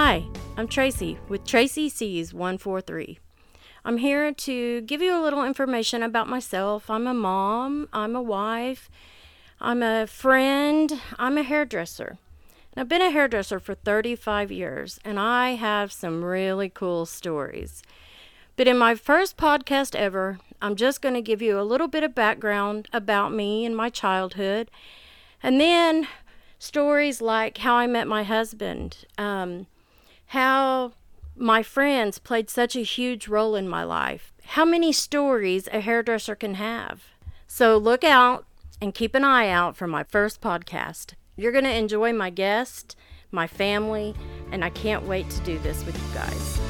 Hi, I'm Tracy with Tracy Sees 143. I'm here to give you a little information about myself. I'm a mom, I'm a wife, I'm a friend, I'm a hairdresser. And I've been a hairdresser for 35 years, and I have some really cool stories. But in my first podcast ever, I'm just going to give you a little bit of background about me and my childhood, and then stories like how I met my husband, um, how my friends played such a huge role in my life. How many stories a hairdresser can have. So look out and keep an eye out for my first podcast. You're going to enjoy my guest, my family, and I can't wait to do this with you guys.